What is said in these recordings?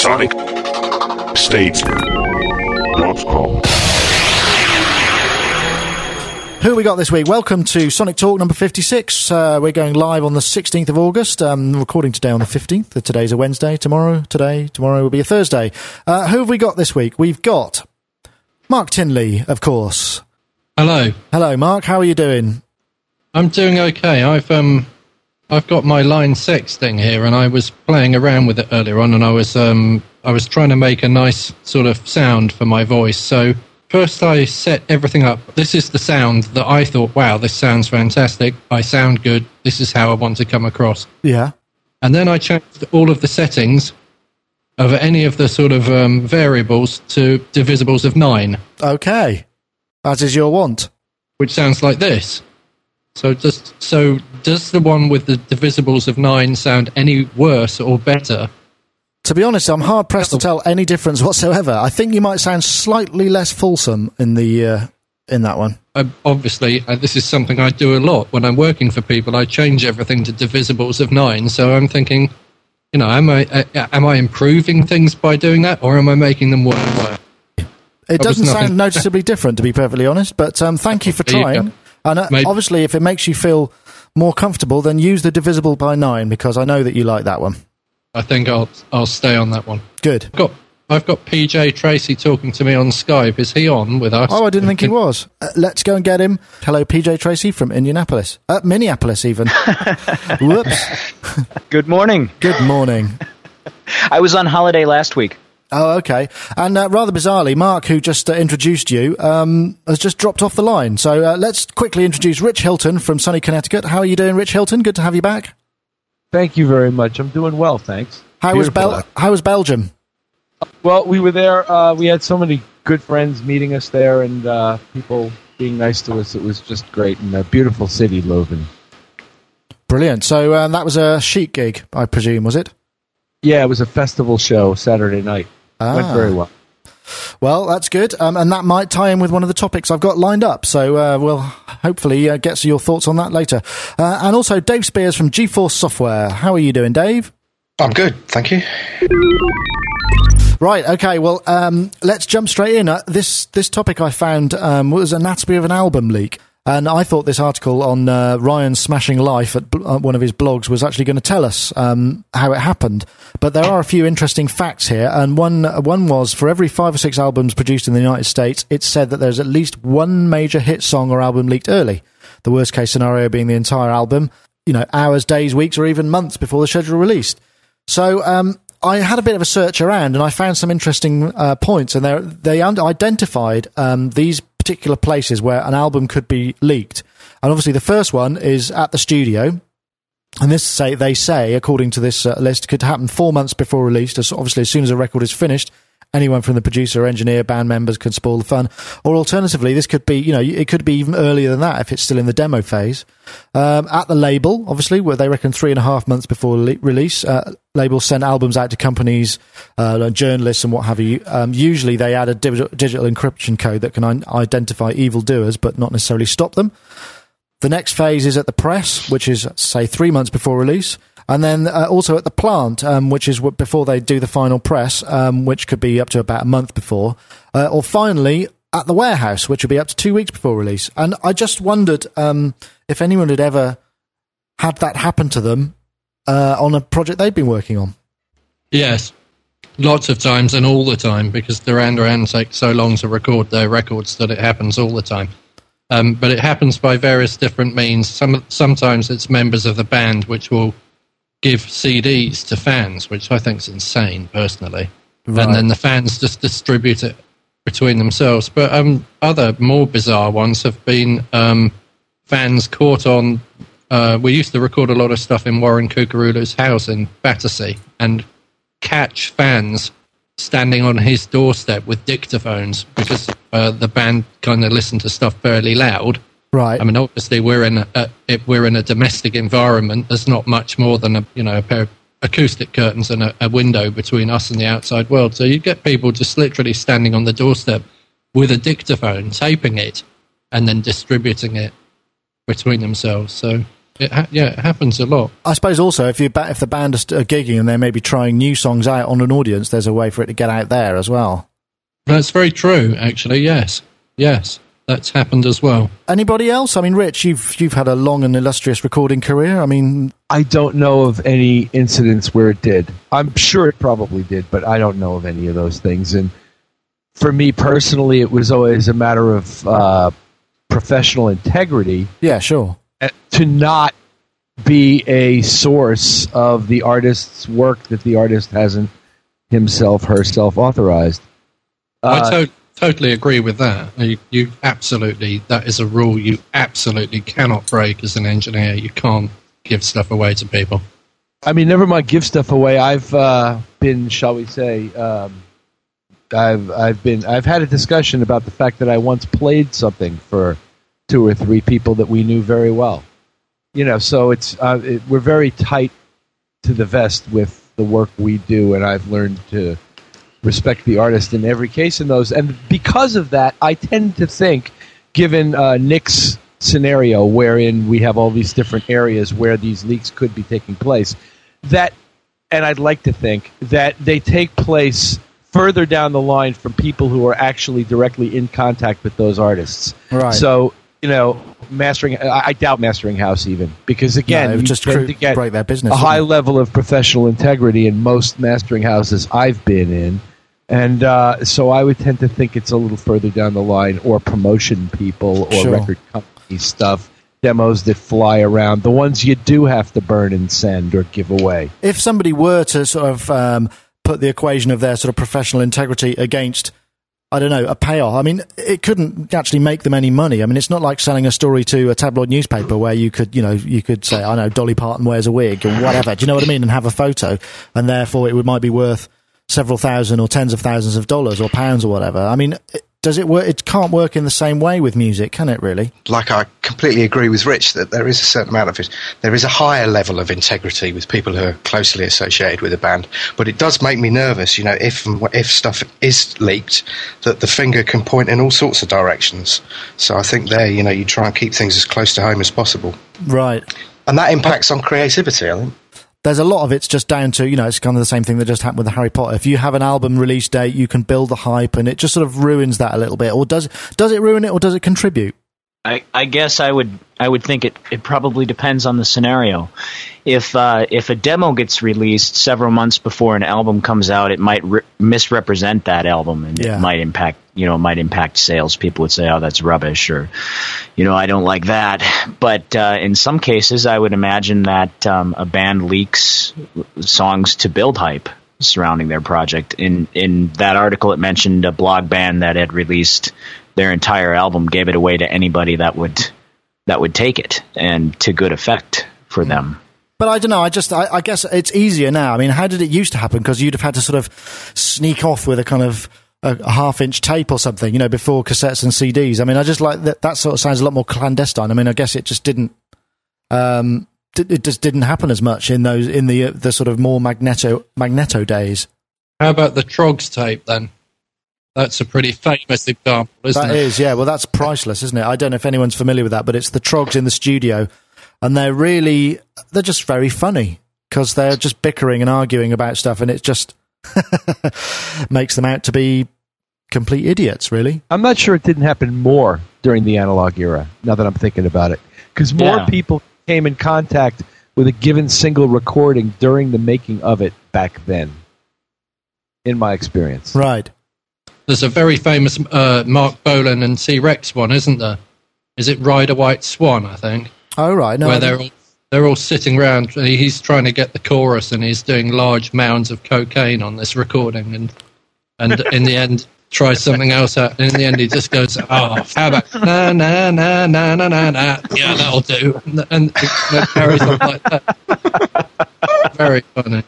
SonicState.com. Who we got this week? Welcome to Sonic Talk number 56. Uh, we're going live on the 16th of August, um, recording today on the 15th. Today's a Wednesday. Tomorrow, today, tomorrow will be a Thursday. Uh, who have we got this week? We've got Mark Tinley, of course. Hello. Hello, Mark. How are you doing? I'm doing okay. I've um I've got my line six thing here and I was playing around with it earlier on and I was um I was trying to make a nice sort of sound for my voice. So first I set everything up. This is the sound that I thought, wow, this sounds fantastic. I sound good. This is how I want to come across. Yeah. And then I changed all of the settings of any of the sort of um, variables to divisibles of nine, Okay. As is your want. which sounds like this. So just so does the one with the divisibles of nine sound any worse or better? To be honest, I'm hard pressed to tell any difference whatsoever. I think you might sound slightly less fulsome in the uh, in that one. Um, obviously, uh, this is something I do a lot when I'm working for people. I change everything to divisibles of nine. So I'm thinking, you know, am I uh, am I improving things by doing that, or am I making them worse? It doesn't sound noticeably different, to be perfectly honest. But um, thank you for There you trying. And uh, obviously, if it makes you feel more comfortable, then use the divisible by nine because I know that you like that one. I think I'll I'll stay on that one. Good. I've got I've got PJ Tracy talking to me on Skype. Is he on with us? Oh, I didn't think he was. Uh, let's go and get him. Hello, PJ Tracy from Indianapolis, uh, Minneapolis, even. Whoops. Good morning. Good morning. I was on holiday last week. Oh, okay. And uh, rather bizarrely, Mark, who just uh, introduced you, um, has just dropped off the line. So uh, let's quickly introduce Rich Hilton from sunny Connecticut. How are you doing, Rich Hilton? Good to have you back. Thank you very much. I'm doing well, thanks. How was Bel- How was Belgium? Well, we were there. Uh, we had so many good friends meeting us there, and uh, people being nice to us. It was just great, and a beautiful city, Leuven. Brilliant. So um, that was a chic gig, I presume, was it? Yeah, it was a festival show Saturday night. Went Ah. very well. Well, that's good. Um, and that might tie in with one of the topics I've got lined up. So uh, we'll hopefully uh, get to your thoughts on that later. Uh, and also, Dave Spiers from GForce Software. How are you doing, Dave? I'm good, thank you. Right. Okay. Well, um, let's jump straight in. Uh, this this topic I found um, was anatomy of an album leak, and I thought this article on uh, Ryan smashing life at bl- uh, one of his blogs was actually going to tell us um, how it happened. But there are a few interesting facts here, and one one was for every five or six albums produced in the United States, it's said that there's at least one major hit song or album leaked early. The worst case scenario being the entire album, you know, hours, days, weeks, or even months before the schedule released. So um, I had a bit of a search around, and I found some interesting uh, points, and they're- they identified um, these particular places where an album could be leaked. And obviously, the first one is at the studio. And this say they say, according to this uh, list, could happen four months before release. As obviously, as soon as a record is finished, anyone from the producer, engineer, band members can spoil the fun. Or alternatively, this could be, you know, it could be even earlier than that if it's still in the demo phase. Um, at the label, obviously, where they reckon three and a half months before le- release, uh, labels send albums out to companies, uh, journalists, and what have you. Um, usually, they add a digital, digital encryption code that can un- identify evildoers, but not necessarily stop them. The next phase is at the press, which is say three months before release, and then uh, also at the plant, um, which is before they do the final press, um, which could be up to about a month before, uh, or finally at the warehouse, which would be up to two weeks before release. And I just wondered um, if anyone had ever had that happen to them uh, on a project they'd been working on. Yes, lots of times and all the time because Duran Duran takes so long to record their records that it happens all the time. Um, but it happens by various different means. Some sometimes it's members of the band which will give CDs to fans, which I think is insane personally, Right. and then the fans just distribute it between themselves. But um, other more bizarre ones have been um, fans caught on. Uh, we used to record a lot of stuff in Warren Cuccurullo's house in Battersea, and catch fans standing on his doorstep with dictaphones because uh, the band kind of listened to stuff fairly loud. Right. I mean, obviously we're in a, a if we're in a domestic environment. There's not much more than a you know a pair of acoustic curtains and a, a window between us and the outside world. So you get people just literally standing on the doorstep with a dictaphone, taping it, and then distributing it between themselves. So It ha- yeah, it happens a lot. I suppose also if you ba- if the band are, st- are gigging and they're maybe trying new songs out on an audience, there's a way for it to get out there as well. That's very true, actually. Yes, yes, that's happened as well. Anybody else? I mean, Rich, you've you've had a long and illustrious recording career. I mean, I don't know of any incidents where it did. I'm sure it probably did, but I don't know of any of those things. And for me personally, it was always a matter of uh, professional integrity yeah, sure. uh, to not be a source of the artist's work that the artist hasn't himself herself authorized. I Uh, to- totally agree with that. You, you absolutely that is a rule you absolutely cannot break as an engineer. You can't give stuff away to people. I mean, never mind give stuff away. I've uh, been, shall we say, um, I've I've been I've had a discussion about the fact that I once played something for two or three people that we knew very well. You know, so it's uh, it, we're very tight to the vest with the work we do, and I've learned to respect the artist in every case in those. And because of that, I tend to think, given uh, Nick's scenario, wherein we have all these different areas where these leaks could be taking place, that, and I'd like to think that they take place further down the line from people who are actually directly in contact with those artists. Right. So. You know, mastering. I I doubt mastering house even because again, No, you just tend to get break their business. a high it? level of professional integrity in most mastering houses I've been in. And uh, so I would tend to think it's a little further down the line, or promotion people, or Sure. record company stuff, demos that fly around, the ones you do have to burn and send or give away. if somebody were to sort of um, put the equation of their sort of professional integrity against, I don't know, a payoff. I mean, it couldn't actually make them any money. I mean, it's not like selling a story to a tabloid newspaper where you could, you know, you could say, I know, Dolly Parton wears a wig or whatever. Do you know what I mean? And have a photo, and therefore it would might be worth several thousand or tens of thousands of dollars or pounds or whatever. I mean, does it work? It can't work in the same way with music, can it? Really? like I completely agree with Rich that there is a certain amount of it. There is a higher level of integrity with people who are closely associated with a band, but it does make me nervous. You know, if if stuff is leaked, that the finger can point in all sorts of directions. So I think there, you know, you try and keep things as close to home as possible, Right. and that impacts on creativity. I think. There's a lot of it's just down to you know it's kind of the same thing that just happened with the Harry Potter. If you have an album release date, you can build the hype, and it just sort of ruins that a little bit. Or does does it ruin it, or does it contribute? I, I guess I would I would think it, it probably depends on the scenario. If uh, if a demo gets released several months before an album comes out, it might re- misrepresent that album, and Yeah. it might impact you know might impact sales. People would say, "Oh, that's rubbish," or you know, "I don't like that." But uh, in some cases, I would imagine that um, a band leaks songs to build hype surrounding their project. In in that article, it mentioned a blog band that had released their entire album, gave it away to anybody that would that would take it, and to good effect for them. But I don't know. I just I, I guess it's easier now. I mean, how did it used to happen? Because you'd have had to sort of sneak off with a kind of a, a half inch tape or something, you know, before cassettes and CDs. I mean, I just like that. That sort of sounds a lot more clandestine. I mean, I guess it just didn't. Um, d- it just didn't happen as much in those in the uh, the sort of more magneto magneto days. How about the Troggs tape then? That's a pretty famous example, isn't That it? is, yeah. Well, that's priceless, isn't it? I don't know if anyone's familiar with that, but it's the Troggs in the studio, and they're really they're just very funny because they're just bickering and arguing about stuff, and it's just makes them out to be complete idiots. Really, I'm not sure it didn't happen more during the analog era, now that I'm thinking about it. Because more Yeah. people came in contact with a given single recording during the making of it back then, in my experience. right? There's a very famous uh, Marc Bolan and T Rex one, isn't there? Is it Ride a White Swan? I think Oh, right. No, where they're all, they're all sitting around. He's trying to get the chorus, and he's doing large mounds of cocaine on this recording, and and in the end tries something else out. And in the end, he just goes, "Oh, how about na na na na na na na? Yeah, that'll do." And, and it carries on like that. Very funny,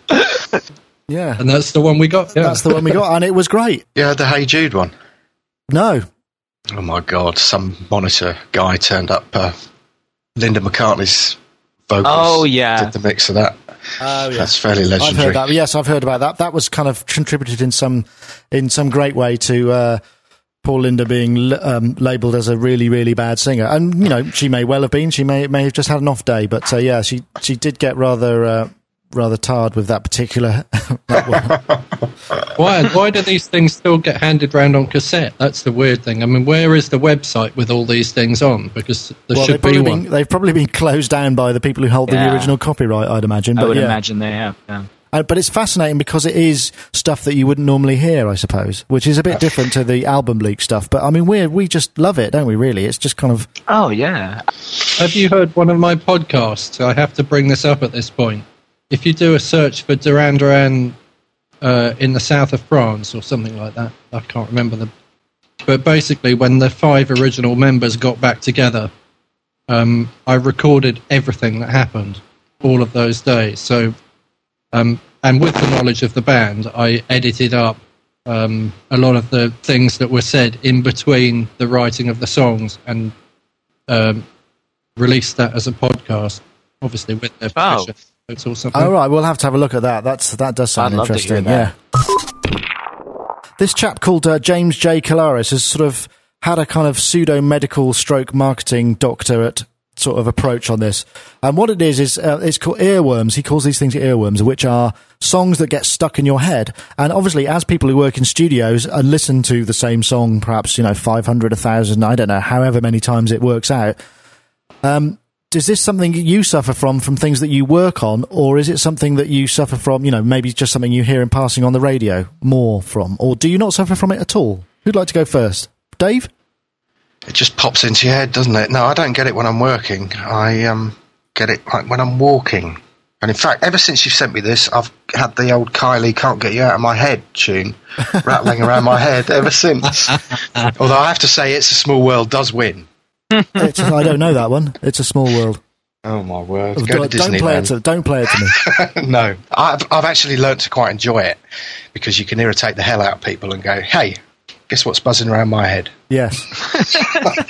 yeah, and that's the one we got. Yeah. that's the one we got, and it was great. Yeah, the Hey Jude one. No, Oh my God! Some monitor guy turned up. Uh, Linda McCartney's vocals. Oh, yeah. did the mix of that. oh That's fairly I've legendary. heard that. Yes, I've heard about that. That was kind of contributed in some in some great way to uh, poor Linda being l- um, labelled as a really, really bad singer, and you know she may well have been. She may may have just had an off day, but uh, yeah, she she did get rather uh, rather tired with that particular. that one. Why? Why do these things still get handed round on cassette? That's the weird thing. I mean, where is the website with all these things on? Because there well, they've should be probably, one. been, they've probably been closed down by the people who hold the original copyright, I'd imagine. I But would yeah. imagine they have. Yeah. Uh, but it's fascinating because it is stuff that you wouldn't normally hear, I suppose, which is a bit different to the album leak stuff. But I mean, we we just love it, don't we? Really, it's just kind of Oh yeah. Have you heard one of my podcasts? I have to bring this up at this point. If you do a search for Duran Duran uh, in the south of France or something like that, I can't remember the. But basically, when the five original members got back together, um, I recorded everything that happened all of those days. So, um, and with the knowledge of the band, I edited up um, a lot of the things that were said in between the writing of the songs and um, released that as a podcast, obviously with their Oh. permission. It's or something. Oh right, we'll have to have a look at that. That's that does sound I'd love to interesting. hear Yeah. This chap called uh, James J. Kellaris has sort of had a kind of pseudo medical stroke marketing doctorate sort of approach on this. And what it is is uh, it's called earworms. He calls these things earworms, which are songs that get stuck in your head. And obviously, as people who work in studios and listen to the same song, perhaps you know five hundred, a thousand, I don't know, however many times it works out. Um, is this something you suffer from from things that you work on, or is it something that you suffer from? You know, maybe just something you hear in passing on the radio more from, or do you not suffer from it at all? Who'd like to go first, Dave? It just pops into your head, doesn't it? No, I don't get it when I'm working. I um, get it like when I'm walking. And in fact, ever since you sent me this, I've had the old Kylie "Can't Get You Out of My Head" tune rattling around my head ever since. Although I have to say, "It's a Small World" does win. It's, I don't know that one. It's a small world. Oh my word! Go don't, don't play it to don't play it to me. no, I've I've actually learnt to quite enjoy it because you can irritate the hell out of people and go, "Hey, guess what's buzzing around my head?" Yes,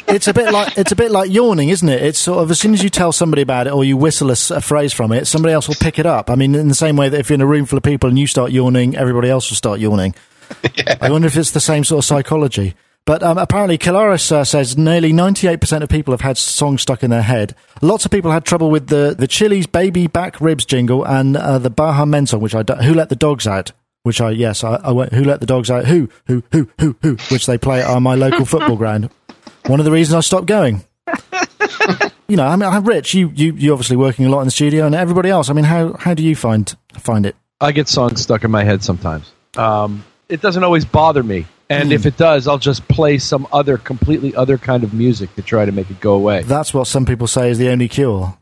it's a bit like it's a bit like yawning, isn't it? It's sort of as soon as you tell somebody about it or you whistle a phrase from it, somebody else will pick it up. I mean, in the same way that if you're in a room full of people and you start yawning, everybody else will start yawning. I wonder if it's the same sort of psychology. But um, apparently, Kellaris uh, says nearly 98% of people have had songs stuck in their head. Lots of people had trouble with the, the Chili's Baby Back Ribs jingle and uh, the Baha Men song, which I don't, Who Let the Dogs Out? Which I, yes, I, I went, Who Let the Dogs Out? Who, who, who, who, who, which they play at my local football ground. One of the reasons I stopped going. you know, I mean, I'm Rich, you, you, you're obviously working a lot in the studio and everybody else. I mean, how, how do you find, find it? I get songs stuck in my head sometimes. Um, it doesn't always bother me, and if hmm. it does, I'll just play some other, completely other kind of music to try to make it go away. That's what some people say is the only cure.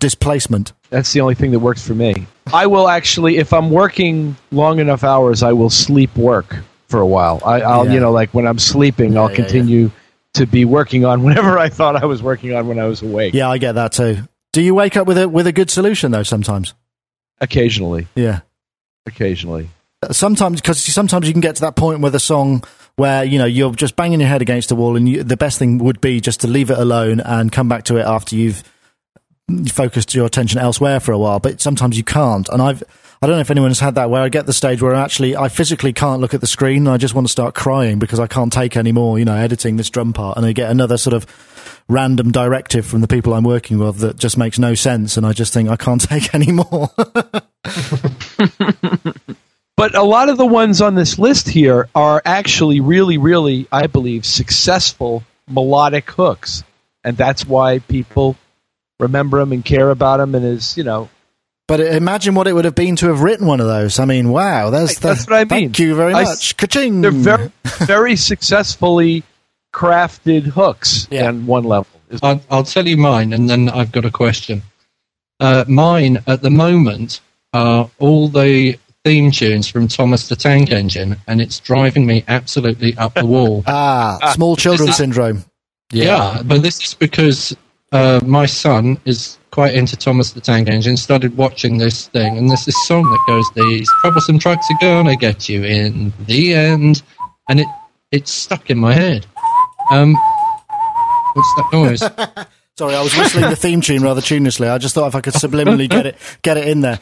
Displacement. That's the only thing that works for me. I will actually, if I'm working long enough hours, I will sleep work for a while. I, I'll, Yeah. you know, like when I'm sleeping, I'll yeah, continue to be working on whatever I thought I was working on when I was awake. Yeah, I get that too. Do you wake up with a with a good solution though? Sometimes, Occasionally, yeah. occasionally. Sometimes, because sometimes you can get to that point with a song where you know you're just banging your head against the wall, and you, the best thing would be just to leave it alone and come back to it after you've focused your attention elsewhere for a while. But sometimes you can't, and I've. I don't know if anyone's had that where I get the stage where I actually I physically can't look at the screen. And I just want to start crying because I can't take any more, you know, editing this drum part. And I get another sort of random directive from the people I'm working with that just makes no sense. And I just think I can't take any more. But a lot of the ones on this list here are actually really, really, I believe, successful melodic hooks, and that's why people remember them and care about them. And is you know, But imagine what it would have been to have written one of those. I mean, wow, there's the, That's what I mean. Thank you very I- much. Ka-ching. they're very, very successfully crafted hooks Yeah. on one level. I'll, I'll tell you mine, and then I've got a question. Uh, mine at the moment are all the theme tunes from Thomas the Tank Engine, and it's driving me absolutely up the wall. ah, small children syndrome. Yeah, but this is because uh, my son is quite into Thomas the Tank Engine, started watching this thing, and there's this song that goes, These troublesome trucks are gonna get you in the end. And it it's stuck in my head. Um, what's that noise? Sorry, I was whistling the theme tune rather tunelessly. I just thought if I could subliminally get it get it in there.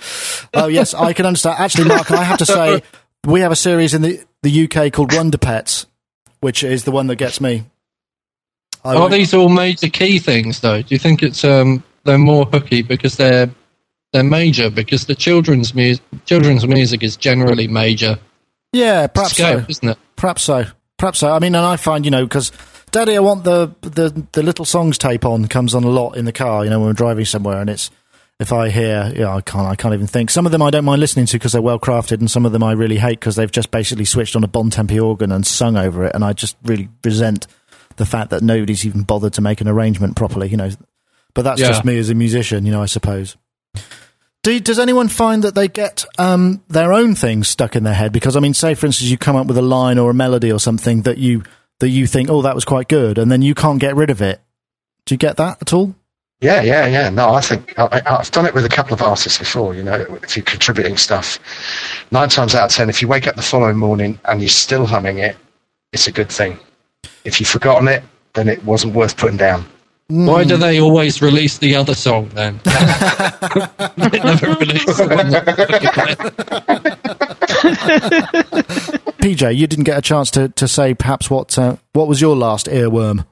Oh yes, I can understand. Actually, Mark, I have to say we have a series in the the UK called Wonder Pets, which is the one that gets me. I Are would- these all major key things, though? Do you think it's um, they're more hooky because they're they're major? Because the children's music children's music is generally major yeah, perhaps scale, so. isn't it? Perhaps so. Perhaps so. I mean, and I find you know because Daddy, I want the the the little songs tape on comes on a lot in the car. You know, when we're driving somewhere, and it's if I hear, yeah, I can't, I can't even think. Some of them I don't mind listening to because they're well crafted, and some of them I really hate because they've just basically switched on a Bontempi organ and sung over it, and I just really resent the fact that nobody's even bothered to make an arrangement properly. You know, but that's Yeah. just me as a musician, you know, I suppose. Do, does anyone find that they get um, their own things stuck in their head? Because I mean, say for instance, you come up with a line or a melody or something that you that you think, oh, that was quite good, and then you can't get rid of it. Do you get that at all? Yeah, yeah, yeah. No, I think I, I- I've done it with a couple of artists before. You know, if you're contributing stuff, nine times out of ten, if you wake up the following morning and you're still humming it, it's a good thing. If you've forgotten it, then it wasn't worth putting down. Why do hmm. they always release the other song then? they never release the one that PJ, you didn't get a chance to, to say perhaps what uh, what was your last earworm?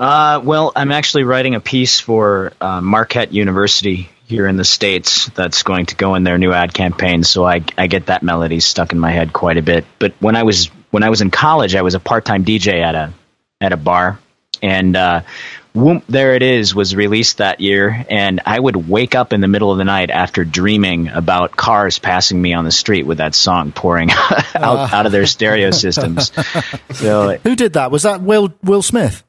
Uh, well, I'm actually writing a piece for uh, Marquette University here in the states that's going to go in their new ad campaign. So I, I get that melody stuck in my head quite a bit. But when I was when I was in college, I was a part time DJ at a at a bar, and uh, Whoop, there it is was released that year, and I would wake up in the middle of the night after dreaming about cars passing me on the street with that song pouring out, ah. out of their stereo systems. So Who did that? Was that Will Will Smith?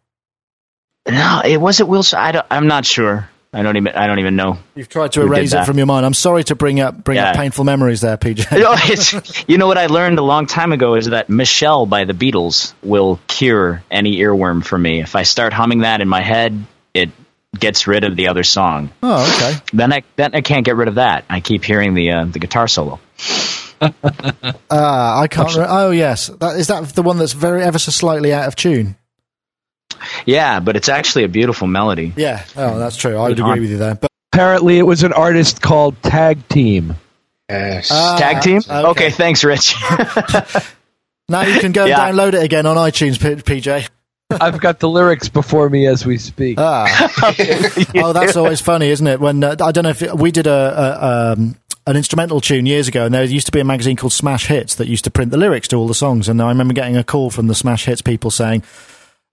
no, it wasn't Will. I I'm not sure. I don't even. I don't even know. You've tried to erase it from your mind. I'm sorry to bring up bring up painful memories there, PJ. You know, it's, you know what I learned a long time ago is that Michelle by the Beatles will cure any earworm for me. If I start humming that in my head, it gets rid of the other song. Oh, okay. Then I then I can't get rid of that. I keep hearing the uh, the guitar solo. Ah, I can't. Re- oh, yes. That is that the one that's very ever so slightly out of tune. Yeah, but it's actually a beautiful melody. Yeah. Oh, that's true. I would agree with you there. But Apparently, it was an artist called Tag Team. Yes. Ah, Tag team. okay. Okay, thanks, Rich. now you can go Yeah. and download it again on iTunes, P- PJ. I've got the lyrics before me as we speak. Ah. oh, that's always funny, isn't it? When uh, I don't know if it, we did a, a um, an instrumental tune years ago, and there used to be a magazine called Smash Hits that used to print the lyrics to all the songs. And I remember getting a call from the Smash Hits people saying,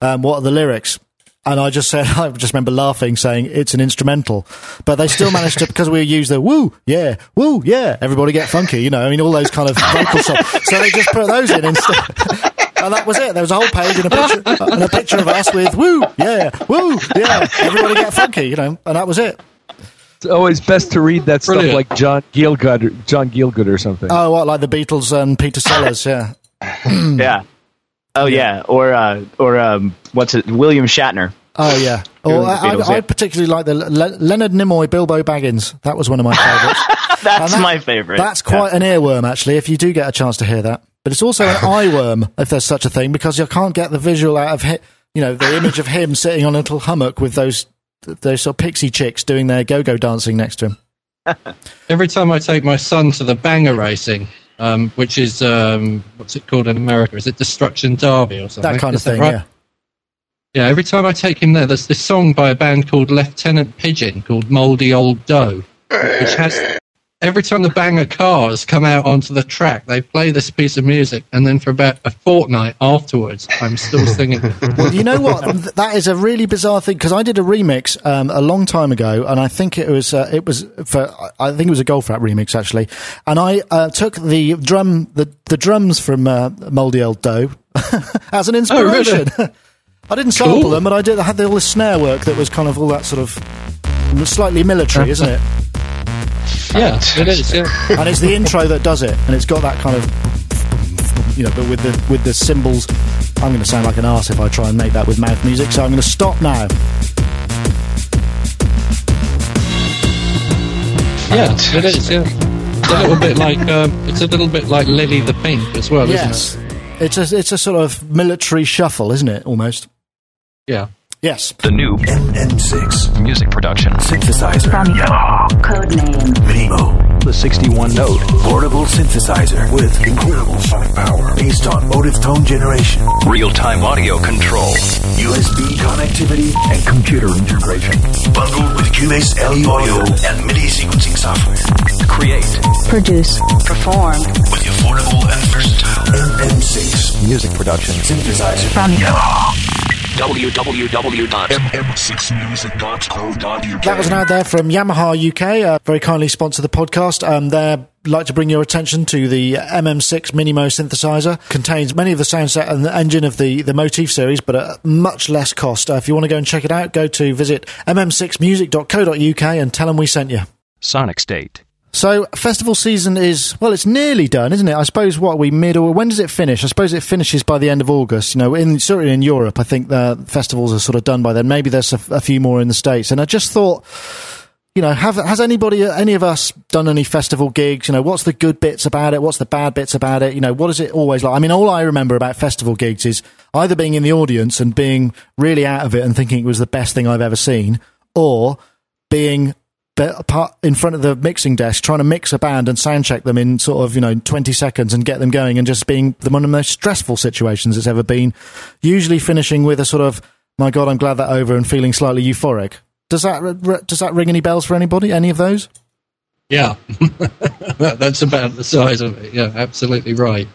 um, "What are the lyrics?" And I just said, I just remember laughing, saying it's an instrumental, but they still managed to because we use the woo, yeah, woo, yeah, everybody get funky, you know. I mean, all those kind of vocal songs. So they just put those in instead. And that was it. There was a whole page and a picture, and a picture of us with woo, yeah, woo, yeah, everybody get funky, you know, and that was it. It's always best to read that Brilliant. stuff like John Gielgud, or, John Gielgud or something. Oh, what like the Beatles and Peter Sellers? Yeah. yeah. Oh yeah, or uh, or um, what's it? William Shatner. Oh yeah. Or I, Beatles, I, I particularly like the Le- Leonard Nimoy, Bilbo Baggins. That was one of my favourites. That's that- my favorite. That's quite an earworm, actually. If you do get a chance to hear that, but it's also an eye worm, if there's such a thing, because you can't get the visual out of hi- you know the image of him sitting on a little hummock with those those sort of pixie chicks doing their go-go dancing next to him. Every time I take my son to the banger racing, um, which is um, what's it called in America? Is it Destruction Derby or something? That kind of that thing. right? Yeah. Yeah, every time I take him there, there's this song by a band called Lieutenant Pigeon called Mouldy Old Dough, which has. Every time the banger cars come out onto the track, they play this piece of music, and then for about a fortnight afterwards, I'm still singing. Well, you know what? That is a really bizarre thing because I did a remix um, a long time ago, and I think it was uh, it was for I think it was a golf rap remix actually, and I uh, took the drum the the drums from uh, Mouldy Old Dough as an inspiration. I didn't sample Cool. them, but I did. I had all the snare work that was kind of all that sort of slightly military, isn't it? Yeah, it is. Yeah. And it's the intro that does it, and it's got that kind of you know, but with the with the cymbals. I'm going to sound like an arse if I try and make that with mouth music, so I'm going to stop now. Yeah, it is. Yeah, it's a little bit like um, it's a little bit like Lily the Pink as well, Yes. isn't it? It's a it's a sort of military shuffle, isn't it? Almost. Yeah. Yes. The new MM6 music production. synthesizer. From Codename Minimo. The 61 Note. Portable synthesizer with incredible sonic power based on Motif tone generation. Real-time audio control. USB connectivity and computer integration. Bundled with Cubase LE audio and MIDI sequencing software. Create. produce, perform With the affordable and versatile MM6 music production synthesizer. from www.mm6music.co.uk. That was an ad there from Yamaha UK, uh, very kindly sponsor the podcast. Um, they're like to bring your attention to the MM6 Minimo synthesizer. Contains many of the sound set and the engine of the, the Motif series, but at much less cost. Uh, if you want to go and check it out, go to visit mm6music.co.uk and tell them we sent you. Sonic State. So festival season is well, it's nearly done, isn't it? I suppose what we mid or when does it finish? I suppose it finishes by the end of August. You know, in certainly in Europe, I think the festivals are sort of done by then. Maybe there's a, a few more in the states. And I just thought, you know, have has anybody, any of us, done any festival gigs? You know, what's the good bits about it? What's the bad bits about it? You know, what is it always like? I mean, all I remember about festival gigs is either being in the audience and being really out of it and thinking it was the best thing I've ever seen, or being be- apart in front of the mixing desk trying to mix a band and sound check them in sort of you know 20 seconds and get them going and just being the one of the most stressful situations it's ever been usually finishing with a sort of my god i'm glad that over and feeling slightly euphoric does that does that ring any bells for anybody any of those Yeah, that's about the size of it. Yeah, absolutely right.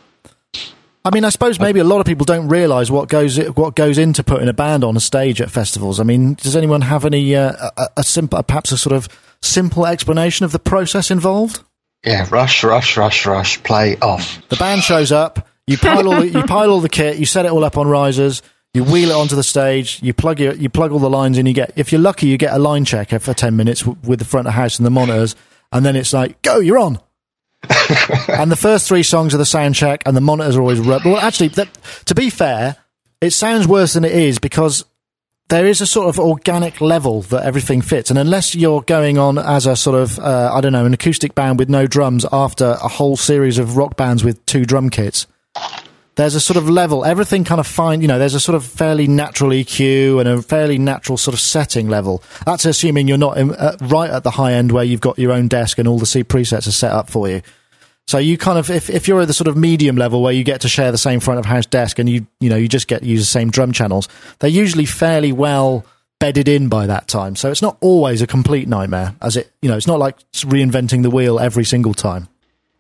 I mean, I suppose maybe a lot of people don't realise what goes what goes into putting a band on a stage at festivals. I mean, does anyone have any uh, a, a simple, perhaps a sort of simple explanation of the process involved? Yeah, rush, rush, rush, rush, play off. The band shows up. You pile all the, you pile all the kit. You set it all up on risers. You wheel it onto the stage. You plug your, you plug all the lines in. You get if you're lucky, you get a line check for ten minutes w- with the front of house and the monitors, and then it's like go, you're on. and the first three songs are the sound check, and the monitors are always ru- well. Actually, that, to be fair, it sounds worse than it is because there is a sort of organic level that everything fits. And unless you're going on as a sort of, uh, I don't know, an acoustic band with no drums after a whole series of rock bands with two drum kits, there's a sort of level. Everything kind of fine, you know, there's a sort of fairly natural EQ and a fairly natural sort of setting level. That's assuming you're not in, uh, right at the high end where you've got your own desk and all the C presets are set up for you. So you kind of, if, if you're at the sort of medium level where you get to share the same front of house desk and you, you know, you just get use the same drum channels, they're usually fairly well bedded in by that time. So it's not always a complete nightmare as it, you know, it's not like reinventing the wheel every single time.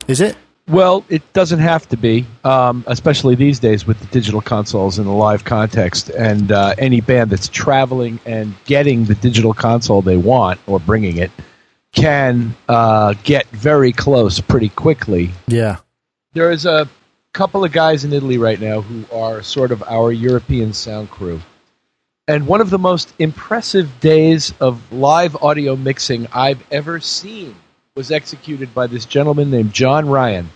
Is it? Well, it doesn't have to be, um, especially these days with the digital consoles in the live context. And uh, any band that's traveling and getting the digital console they want or bringing it can uh, get very close pretty quickly. Yeah. There is a couple of guys in Italy right now who are sort of our European sound crew. And one of the most impressive days of live audio mixing I've ever seen was executed by this gentleman named John Ryan,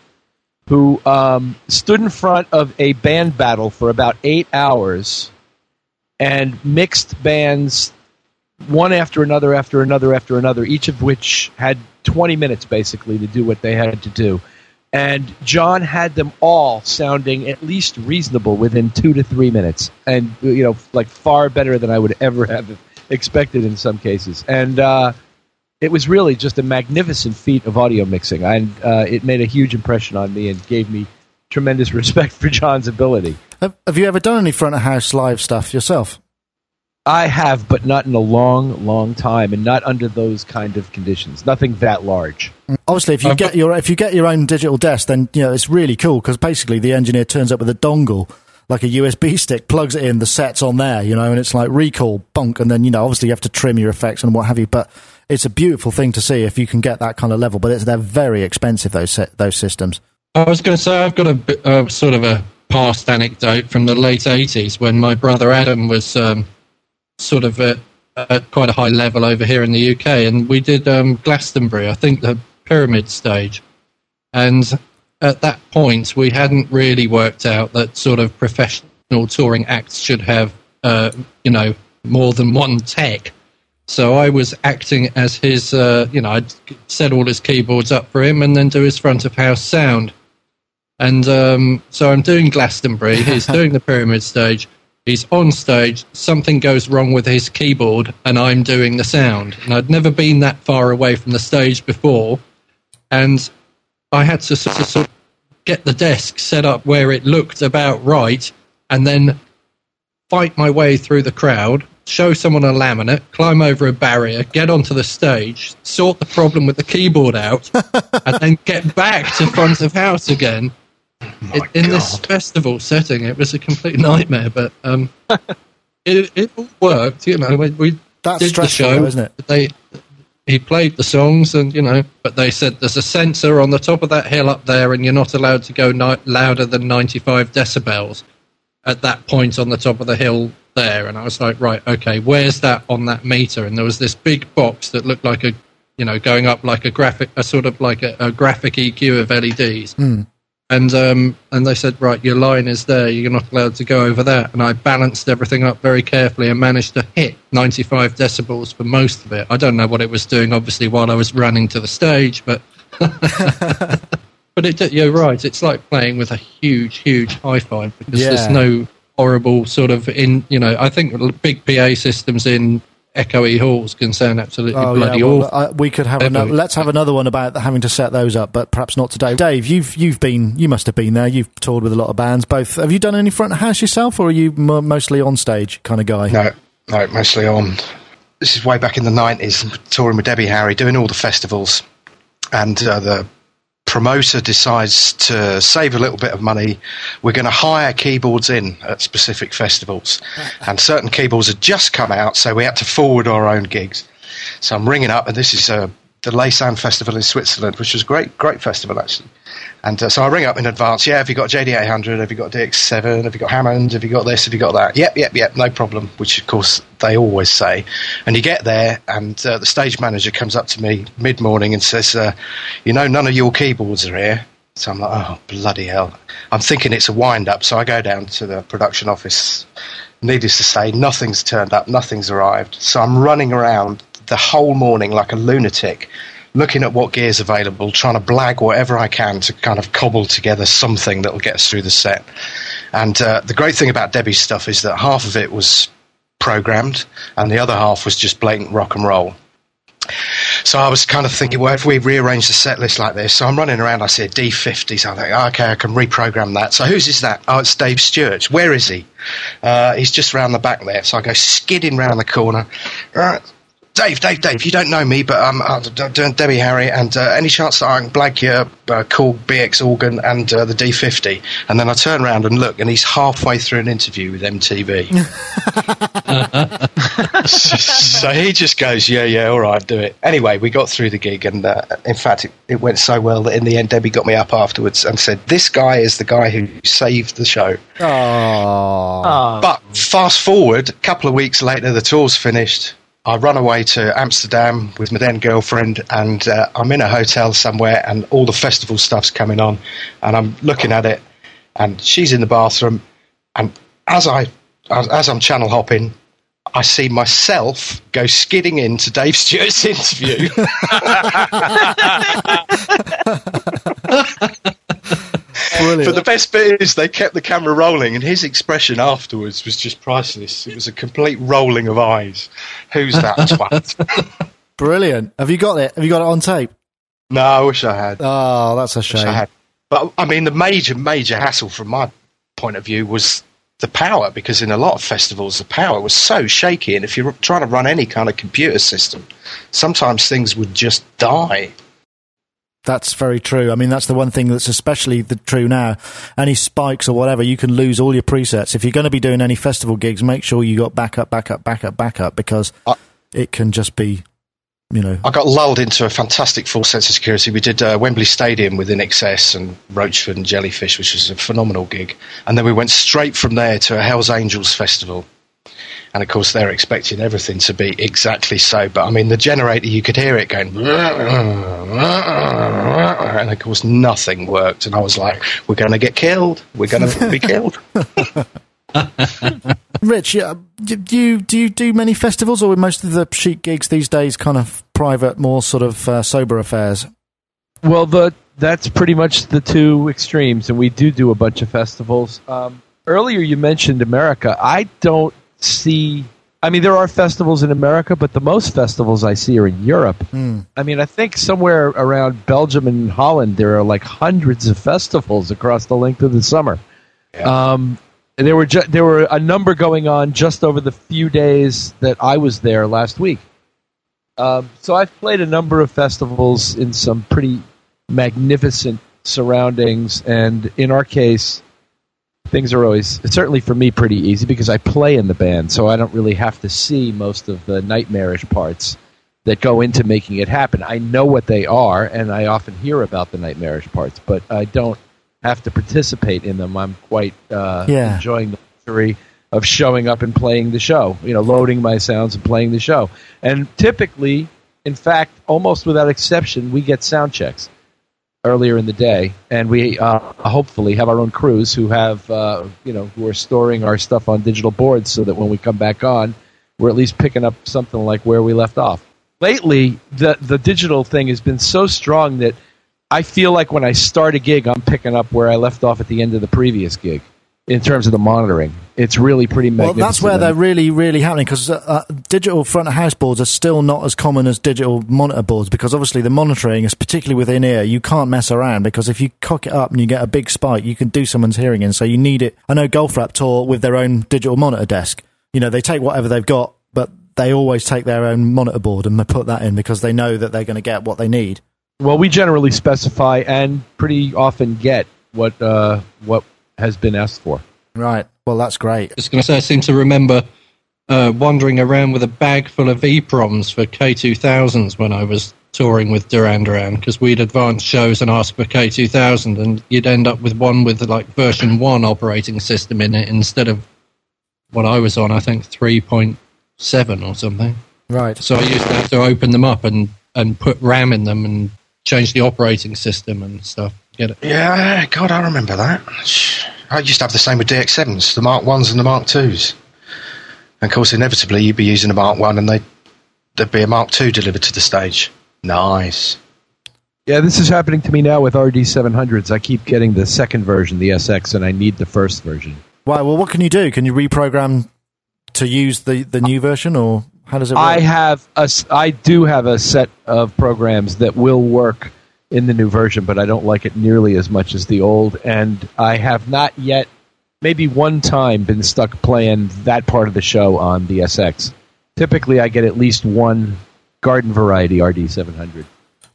who um, stood in front of a band battle for about eight hours and mixed bands one after another, after another, after another, each of which had 20 minutes basically to do what they had to do. And John had them all sounding at least reasonable within two to three minutes, and you know, like far better than I would ever have expected in some cases. And uh, it was really just a magnificent feat of audio mixing, and uh, it made a huge impression on me and gave me tremendous respect for John's ability. Have, have you ever done any front of house live stuff yourself? I have, but not in a long, long time, and not under those kind of conditions. Nothing that large. Obviously, if you get your if you get your own digital desk, then you know it's really cool because basically the engineer turns up with a dongle, like a USB stick, plugs it in, the set's on there, you know, and it's like recall, bunk, and then you know obviously you have to trim your effects and what have you. But it's a beautiful thing to see if you can get that kind of level. But it's, they're very expensive those se- those systems. I was going to say I've got a uh, sort of a past anecdote from the late '80s when my brother Adam was um, sort of at, at quite a high level over here in the UK, and we did um, Glastonbury, I think the pyramid stage, and at that point we hadn't really worked out that sort of professional touring acts should have, uh, you know, more than one tech. So I was acting as his, uh, you know, I'd set all his keyboards up for him and then do his front of house sound. And um, so I'm doing Glastonbury. He's doing the pyramid stage. He's on stage. Something goes wrong with his keyboard, and I'm doing the sound. And I'd never been that far away from the stage before. and I had to sort of, sort of get the desk set up where it looked about right, and then fight my way through the crowd, show someone a laminate, climb over a barrier, get onto the stage, sort the problem with the keyboard out, and then get back to front of house again. It, in this festival setting, it was a complete nightmare, but um, it, it all worked. You know, we, we That's did the show. though, isn't it? They he played the songs, and you know, but they said there's a sensor on the top of that hill up there, and you're not allowed to go ni- louder than 95 decibels at that point on the top of the hill there. And I was like, right, okay, where's that on that meter? And there was this big box that looked like a, you know, going up like a graphic, a sort of like a, a graphic EQ of LEDs. And um, and they said, right, your line is there. You're not allowed to go over that. And I balanced everything up very carefully and managed to hit 95 decibels for most of it. I don't know what it was doing, obviously, while I was running to the stage, but but it, you're right. It's like playing with a huge, huge hi-fi because Yeah. there's no horrible sort of in. You know, I think big PA systems in echoey halls can sound absolutely Oh bloody yeah, well, awful. uh, we could have another. Let's have another one about having to set those up, but perhaps not today. Dave, you've you've been, you must have been there. You've toured with a lot of bands. Both, have you done any front of house yourself, or are you mo mostly on stage kind of guy? No, no, mostly on. This is way back in the nineties, touring with Debbie Harry, doing all the festivals, and uh, the promoter decides to save a little bit of money. We're going to hire keyboards in at specific festivals, and certain keyboards had just come out, so we had to forward our own gigs. So I'm ringing up, and this is uh, the Lausanne Festival in Switzerland, which was a great, great festival actually. And uh, so I ring up in advance. Yeah, have you got JD800? Have you got DX7? Have you got Hammond? Have you got this? Have you got that? Yep, yep, yep, no problem. Which of course they always say. And you get there, and uh, the stage manager comes up to me mid morning and says, uh, "You know, none of your keyboards are here." So I'm like, "Oh bloody hell!" I'm thinking it's a wind up. So I go down to the production office. Needless to say, nothing's turned up, nothing's arrived. So I'm running around the whole morning like a lunatic, looking at what gear's available, trying to blag whatever I can to kind of cobble together something that'll get us through the set. And uh, the great thing about Debbie's stuff is that half of it was programmed, and the other half was just blatant rock and roll. So I was kind of thinking, well, if we rearrange the set list like this, so I'm running around, I see a D50, so I think, oh, okay, I can reprogram that. So whose is that? Oh, it's Dave Stewart. Where is he? Uh, he's just round the back there. So I go skidding round the corner. Right. Dave, Dave, Dave, you don't know me, but um, I'm d- doing Debbie Harry, and uh, any chance that I can blag your uh, Korg BX organ and uh, the D50? And then I turn around and look, and he's halfway through an interview with MTV. so he just goes, yeah, yeah, all right, do it. Anyway, we got through the gig, and uh, in fact, it, it went so well that in the end, Debbie got me up afterwards and said, "This guy is the guy who saved the show." Oh, But fast forward, a couple of weeks later, the tour's finished. I run away to Amsterdam with my then girlfriend, and uh, I'm in a hotel somewhere, and all the festival stuff's coming on, and I'm looking at it, and she's in the bathroom, and as I as, as I'm channel hopping, I see myself go skidding into Dave Stewart's interview. brilliant. But the best bit is they kept the camera rolling, and his expression afterwards was just priceless. It was a complete rolling of eyes. Who's that twat? brilliant. Have you got it? Have you got it on tape? no, I wish I had. Oh, that's a shame. I had. But I mean, the major, major hassle from my point of view was the power, because in a lot of festivals, the power was so shaky, and if you're trying to run any kind of computer system, sometimes things would just die. That's very true. I mean, that's the one thing that's especially the, true now. Any spikes or whatever, you can lose all your presets. If you're going to be doing any festival gigs, make sure you got backup, backup, backup, backup, because Uh, it can just be, you know. I got lulled into a fantastic full sense of security. We did uh, Wembley Stadium with INXS and Roachford and Jellyfish, which was a phenomenal gig. And then we went straight from there to a Hells Angels festival. And of course, they're expecting everything to be exactly so. But I mean, the generator, you could hear it going, and of course, nothing worked. And I was like, we're going to get killed. We're going to be killed. Rich, yeah, do do you do you do many festivals, or are most of the chic gigs these days kind of private, more sort of uh, sober affairs? Well, the that's pretty much the two extremes, and we do do a bunch of festivals. Um, earlier, you mentioned America. I don't see I mean, there are festivals in America, but the most festivals I see are in Europe. I mean, I think somewhere around Belgium and Holland, there are like hundreds of festivals across the length of the summer. Um, and there were ju- there were a number going on just over the few days that I was there last week. Um, so I've played a number of festivals in some pretty magnificent surroundings, and in our case, things are always certainly for me pretty easy because I play in the band, so I don't really have to see most of the nightmarish parts that go into making it happen. I know what they are, and I often hear about the nightmarish parts, but I don't have to participate in them. I'm quite uh, Yeah. enjoying the luxury of showing up and playing the show. You know, loading my sounds and playing the show. And typically, in fact, almost without exception, we get sound checks earlier in the day, and we uh, hopefully have our own crews who have uh, you know who are storing our stuff on digital boards so that when we come back on, we're at least picking up something like where we left off. Lately, the the digital thing has been so strong that I feel like when I start a gig, I'm picking up where I left off at the end of the previous gig in terms of the monitoring. It's really pretty Well, that's where they're really, really happening because uh, uh, digital front of house boards are still not as common as digital monitor boards because obviously the monitoring is particularly within ear. You can't mess around because if you cock it up and you get a big spike, you can do someone's hearing in. So you need it. I know Goldfrapp tour with their own digital monitor desk. You know, they take whatever they've got, but they always take their own monitor board and they put that in because they know that they're going to get what they need. Well, we generally specify and pretty often get what uh, what has been asked for. Right. Well, that's great. Just going to say, I seem to remember uh, wandering around with a bag full of EPROMs for K2000s when I was touring with Duran Duran because we'd advance shows and ask for K2000, and you'd end up with one with like version one operating system in it instead of what I was on. I think three point seven or something. Right. So I used to have to open them up and and put RAM in them and change the operating system and stuff. Get it? Yeah, God, I remember that. I used to have the same with DX7s, the Mark 1s and the Mark 2s. And of course, inevitably, you'd be using a Mark 1 and they'd, there'd be a Mark 2 delivered to the stage. Nice. Yeah, this is happening to me now with RD 700s. I keep getting the second version, the SX, and I need the first version. Right. Well, what can you do? Can you reprogram to use the, the new version or how does it work? I have a, I do have a set of programs that will work in the new version, but I don't like it nearly as much as the old. And I have not yet, maybe one time, been stuck playing that part of the show on the SX. Typically, I get at least one garden variety RD 700.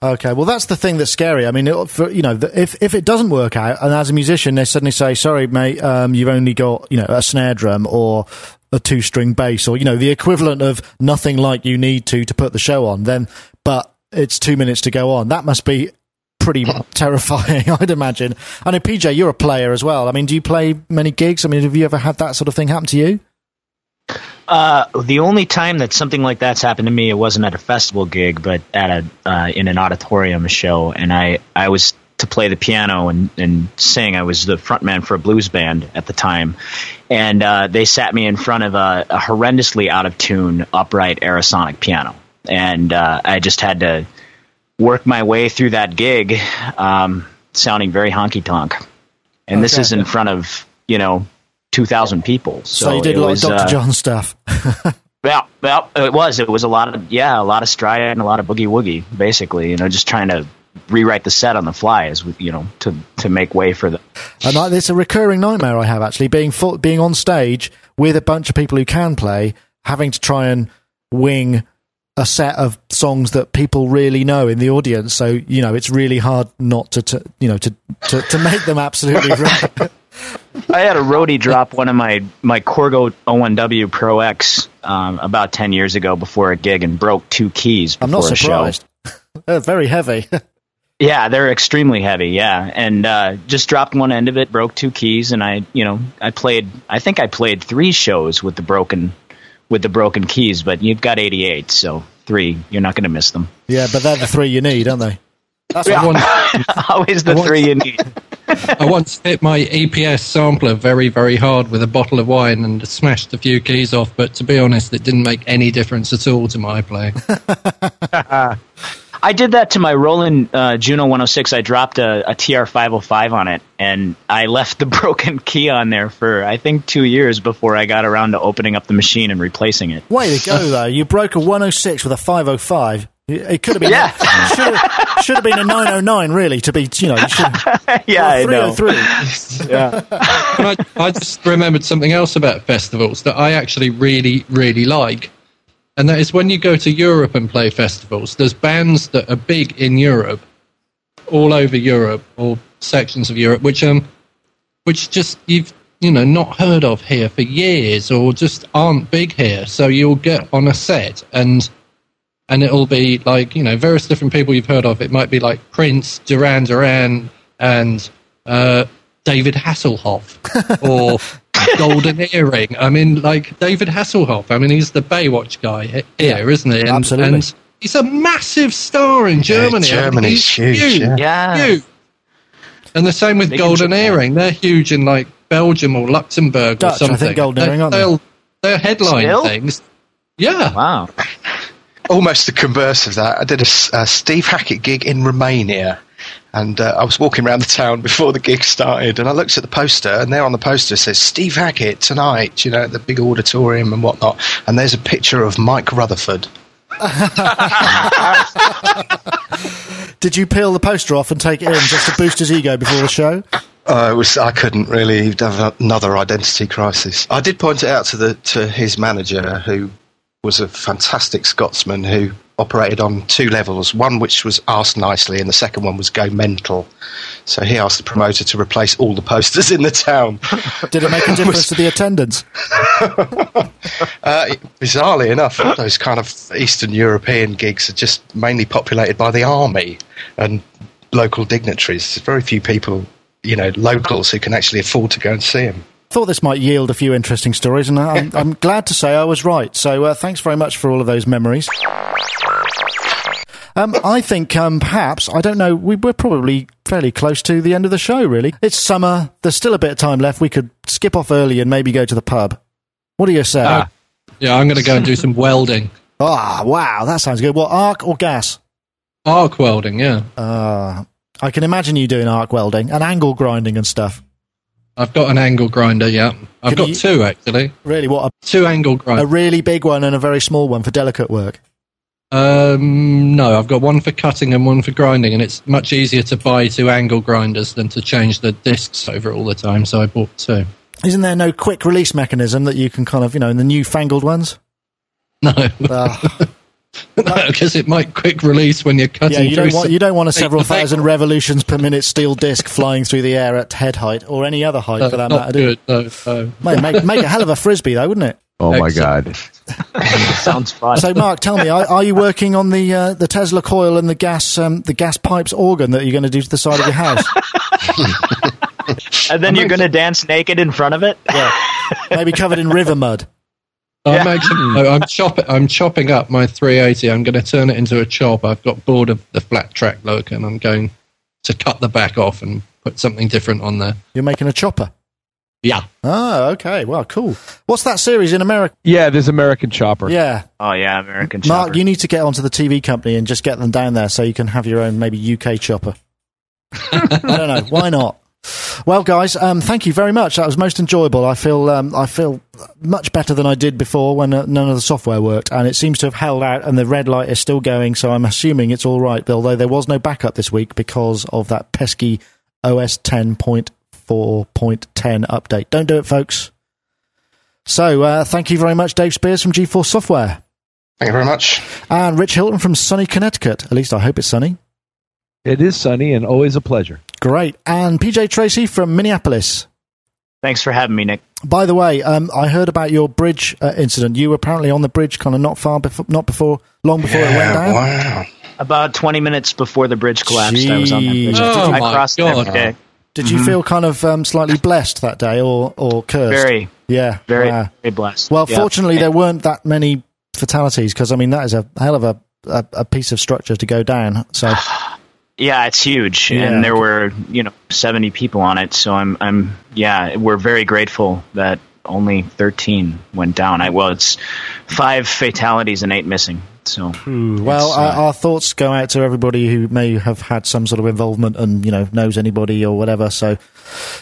Okay, well, that's the thing that's scary. I mean, it, for, you know, if if it doesn't work out, and as a musician, they suddenly say, "Sorry, mate, um, you've only got you know a snare drum or a two string bass, or you know the equivalent of nothing like you need to to put the show on." Then, but it's two minutes to go on. That must be pretty terrifying, I'd imagine. I know, PJ, you're a player as well. I mean, do you play many gigs? I mean, have you ever had that sort of thing happen to you? Uh, the only time that something like that's happened to me, it wasn't at a festival gig, but at a uh, in an auditorium show, and I I was to play the piano and and sing. I was the frontman for a blues band at the time, and uh, they sat me in front of a, a horrendously out of tune upright Acrosonic piano, and uh, I just had to work my way through that gig, um, sounding very honky tonk, and this is in front of you know. 2,000 people. So, So, you did a lot was, of Dr. uh, John stuff. yeah, well, it was. It was a lot of yeah, a lot of stride and a lot of boogie woogie. Basically, you know, just trying to rewrite the set on the fly, as you know, to to make way for the. And I, it's a recurring nightmare I have actually being full, being on stage with a bunch of people who can play, having to try and wing a set of songs that people really know in the audience. So you know, it's really hard not to, to you know to, to to make them absolutely right. I had a roadie drop one of my my Korg 01W Pro X um, about ten years ago before a gig and broke two keys. I'm not before a show. surprised. They're very heavy. Yeah, they're extremely heavy. Yeah, and uh, just dropped one end of it, broke two keys, and I, you know, I played. I think I played three shows with the broken, with the broken keys. But you've got 88, so three. You're not going to miss them. yeah, but they're the three you need, aren't they? That's I what, once, Always the I three you need. I once hit my EPS sampler very, very hard with a bottle of wine and smashed a few keys off, but to be honest, it didn't make any difference at all to my playing. I did that to my Roland uh, Juno 106. I dropped a, a TR 505 on it, and I left the broken key on there for I think two years before I got around to opening up the machine and replacing it. Way to go, though. You broke a 106 with a 505. It could have been. Yeah. should, have, should have been a 909, really, to be, you know, you should, yeah, I know. 303. Yeah. I, I just remembered something else about festivals that I actually really, really like. And that is when you go to Europe and play festivals, there's bands that are big in Europe, all over Europe, or sections of Europe, which um which just you've you know not heard of here for years or just aren't big here. So you'll get on a set and and it'll be like you know various different people you've heard of. It might be like Prince, Duran Duran, and uh, David Hasselhoff, or Golden Earring. I mean, like David Hasselhoff. I mean, he's the Baywatch guy he- here, isn't he? And, absolutely. And he's a massive star in Germany. I mean, Germany's he's huge, yeah. Yeah. huge. And the same with Big Golden Japan. Earring. They're huge in like Belgium or Luxembourg Dutch, I or think, something. Golden They- Earring, aren't they? they'll, they'll headline Still? things. Yeah. Wow. almost the converse of that. I did a Steve Hackett gig in Romania, and uh, I was walking around the town before the gig started, and I looked at the poster, and there on the poster says Steve Hackett tonight, you know, at the big auditorium and whatnot, and there's a picture of Mike Rutherford. Did you peel the poster off and take it in just to boost his ego before the show? Uh, it was I couldn't really have another identity crisis. I did point it out to the to his manager, who was a fantastic Scotsman who operated on two levels. One which was asked nicely, and the second one was go mental. So he asked the promoter to replace all the posters in the town. Did it make a difference to the attendance? Uh, bizarrely enough, those kind of Eastern European gigs are just mainly populated by the army and local dignitaries. There's very few people, you know, locals who can actually afford to go and see them. I thought this might yield a few interesting stories, and I'm, I'm glad to say I was right. So uh, thanks very much for all of those memories. Um, I think um, perhaps, I don't know, we, we're probably fairly close to the end of the show, really. It's summer, there's still a bit of time left. We could skip off early and maybe go to the pub. What do you say? Ah. Yeah, I'm going to go and do some welding. Ah, wow, that sounds good. What, arc or gas? Arc welding, yeah. Uh, I can imagine you doing arc welding and angle grinding and stuff. I've got an angle grinder, yeah. I've got you- two, actually. Really, what, A, Two angle a, a really big one and a very small one for delicate work? Um, no, I've got one for cutting and one for grinding, and it's much easier to buy two angle grinders than to change the discs over all the time, so I bought two. Isn't there no quick release mechanism that you can kind of, you know, in the newfangled ones? No, Uh, because it might quick release when you're cutting yeah, you through don't want some- you don't want a several thousand revolutions per minute steel disc flying through the air at head height or any other height No, for that not matter. good. No, no. Mate, make, make a hell of a frisbee, though, wouldn't it? Oh my Excellent. god! Sounds fun. So, Mark, tell me, are, are you working on the uh, the Tesla coil and the gas um, the gas pipes organ that you're going to do to the side of your house? and then you're going to dance naked in front of it? yeah, maybe covered in river mud. I'm, actually, hmm. no, I'm, chopping, I'm chopping up my 380. I'm going to turn it into a chop. I've got bored of the flat track look, and I'm going to cut the back off and put something different on there. You're making a chopper. Yeah. Oh, okay. Well, cool. What's that series in America? Yeah, there's American Chopper. Yeah, Oh, yeah, American Mark, Chopper. Mark, you need to get onto the TV company and just get them down there so you can have your own maybe UK chopper. I don't know. Why not? Well, guys, um, thank you very much. That was most enjoyable. I feel um, I feel much better than I did before when uh, none of the software worked, and it seems to have held out. And the red light is still going, so I'm assuming it's all right. Although there was no backup this week because of that pesky OS 10.4.10 update. Don't do it, folks. So, uh, thank you very much, Dave Spiers from GForce Software. Thank you very much. And Rich Hilton from sunny Connecticut. At least I hope it's sunny. It is sunny and always a pleasure. Great. And PJ Tracy from Minneapolis. Thanks for having me, Nick. By the way, um, I heard about your bridge uh, incident. You were apparently on the bridge, kind of not far before, not before, long before it went down. wow. About 20 minutes before the bridge collapsed, I was on that bridge. Jeez. Oh, I my crossed God. every day. Did you feel kind of um, slightly blessed that day, or or cursed? Very, yeah, very, wow. very blessed. Well, Yeah. fortunately, there weren't that many fatalities because I mean that is a hell of a, a, a piece of structure to go down. So Yeah, it's huge, Yeah. and there were you know 70 people on it. So I'm, I'm, yeah, we're very grateful that only 13 went down. I well, it's five fatalities and eight missing. So Well, it's, our, uh, our thoughts go out to everybody who may have had some sort of involvement and you know knows anybody or whatever. So,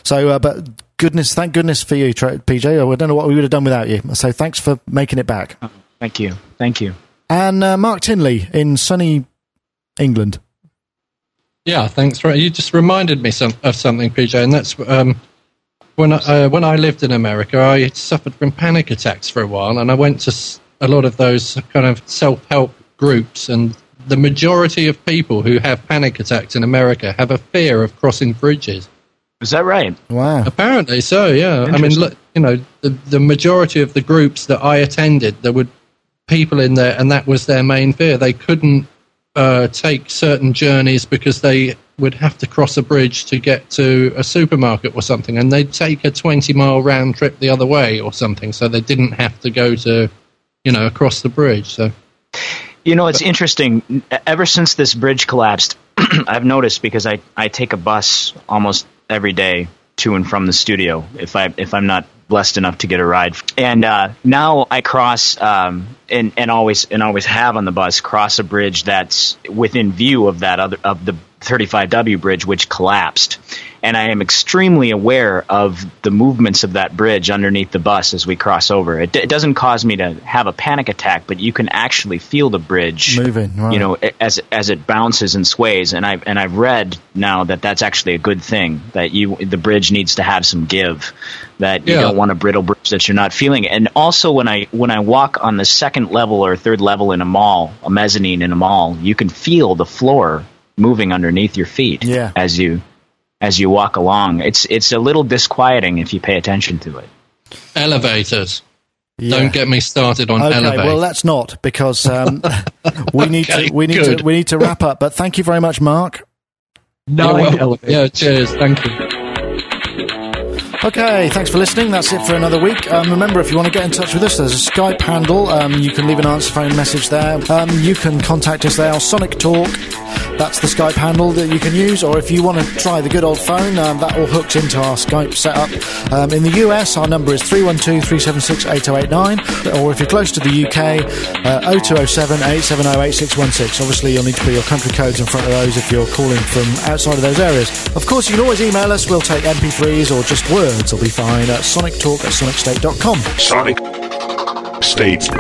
so, uh, but goodness, thank goodness for you, PJ. I don't know what we would have done without you. So, thanks for making it back. thank you, thank you. And uh, Mark Tinley in sunny England. Yeah, thanks. For, you just reminded me some, of something, PJ, and that's um, when I, uh, when I lived in America, I suffered from panic attacks for a while, and I went to a lot of those kind of self help groups, and the majority of people who have panic attacks in America have a fear of crossing bridges. Is that right? Wow. Apparently so, yeah. I mean, look, you know, the, the majority of the groups that I attended, there were people in there, and that was their main fear. They couldn't uh, take certain journeys because they would have to cross a bridge to get to a supermarket or something, and they'd take a 20 mile round trip the other way or something, so they didn't have to go to, you know, across the bridge. So, You know, it's interesting. Ever since this bridge collapsed, I've noticed because I, I take a bus almost every day to and from the studio if I if I'm not blessed enough to get a ride. And uh, now I cross um, and and always and always have on the bus cross a bridge that's within view of that other of the 35W bridge which collapsed. And I am extremely aware of the movements of that bridge underneath the bus as we cross over. It, it doesn't cause me to have a panic attack, but you can actually feel the bridge Moving, right. You know, as as it bounces and sways. And I've and I've read now that that's actually a good thing. That you the bridge needs to have some give. That you Yeah. don't want a brittle bridge that you're not feeling. And also when I when I walk on the second level or third level in a mall, a mezzanine in a mall, you can feel the floor moving underneath your feet Yeah. as you as you walk along. It's it's a little disquieting if you pay attention to it. elevators. Yeah. Don't get me started on Okay, elevators. well, let's not because um, we need Okay, to we need good. to we need to wrap up. But thank you very much, Mark. yeah, Nine well, elevators. yeah, cheers. Thank you. Okay, thanks for listening. That's it for another week. Um, remember, if you want to get in touch with us, there's a Skype handle. Um, you can leave an answer phone message there. Um, you can contact us there. Sonic Talk. That's the Skype handle that you can use. Or if you want to try the good old phone, um, that all hooks into our Skype setup. Um, in the US, our number is 312 376 8089. Or if you're close to the UK, uh, 0207 870 8616. Obviously, you'll need to put your country codes in front of those if you're calling from outside of those areas. Of course, you can always email us. We'll take MP3s or just words. Will be fine at sonictalk at sonicstate.com. Sonic States.com.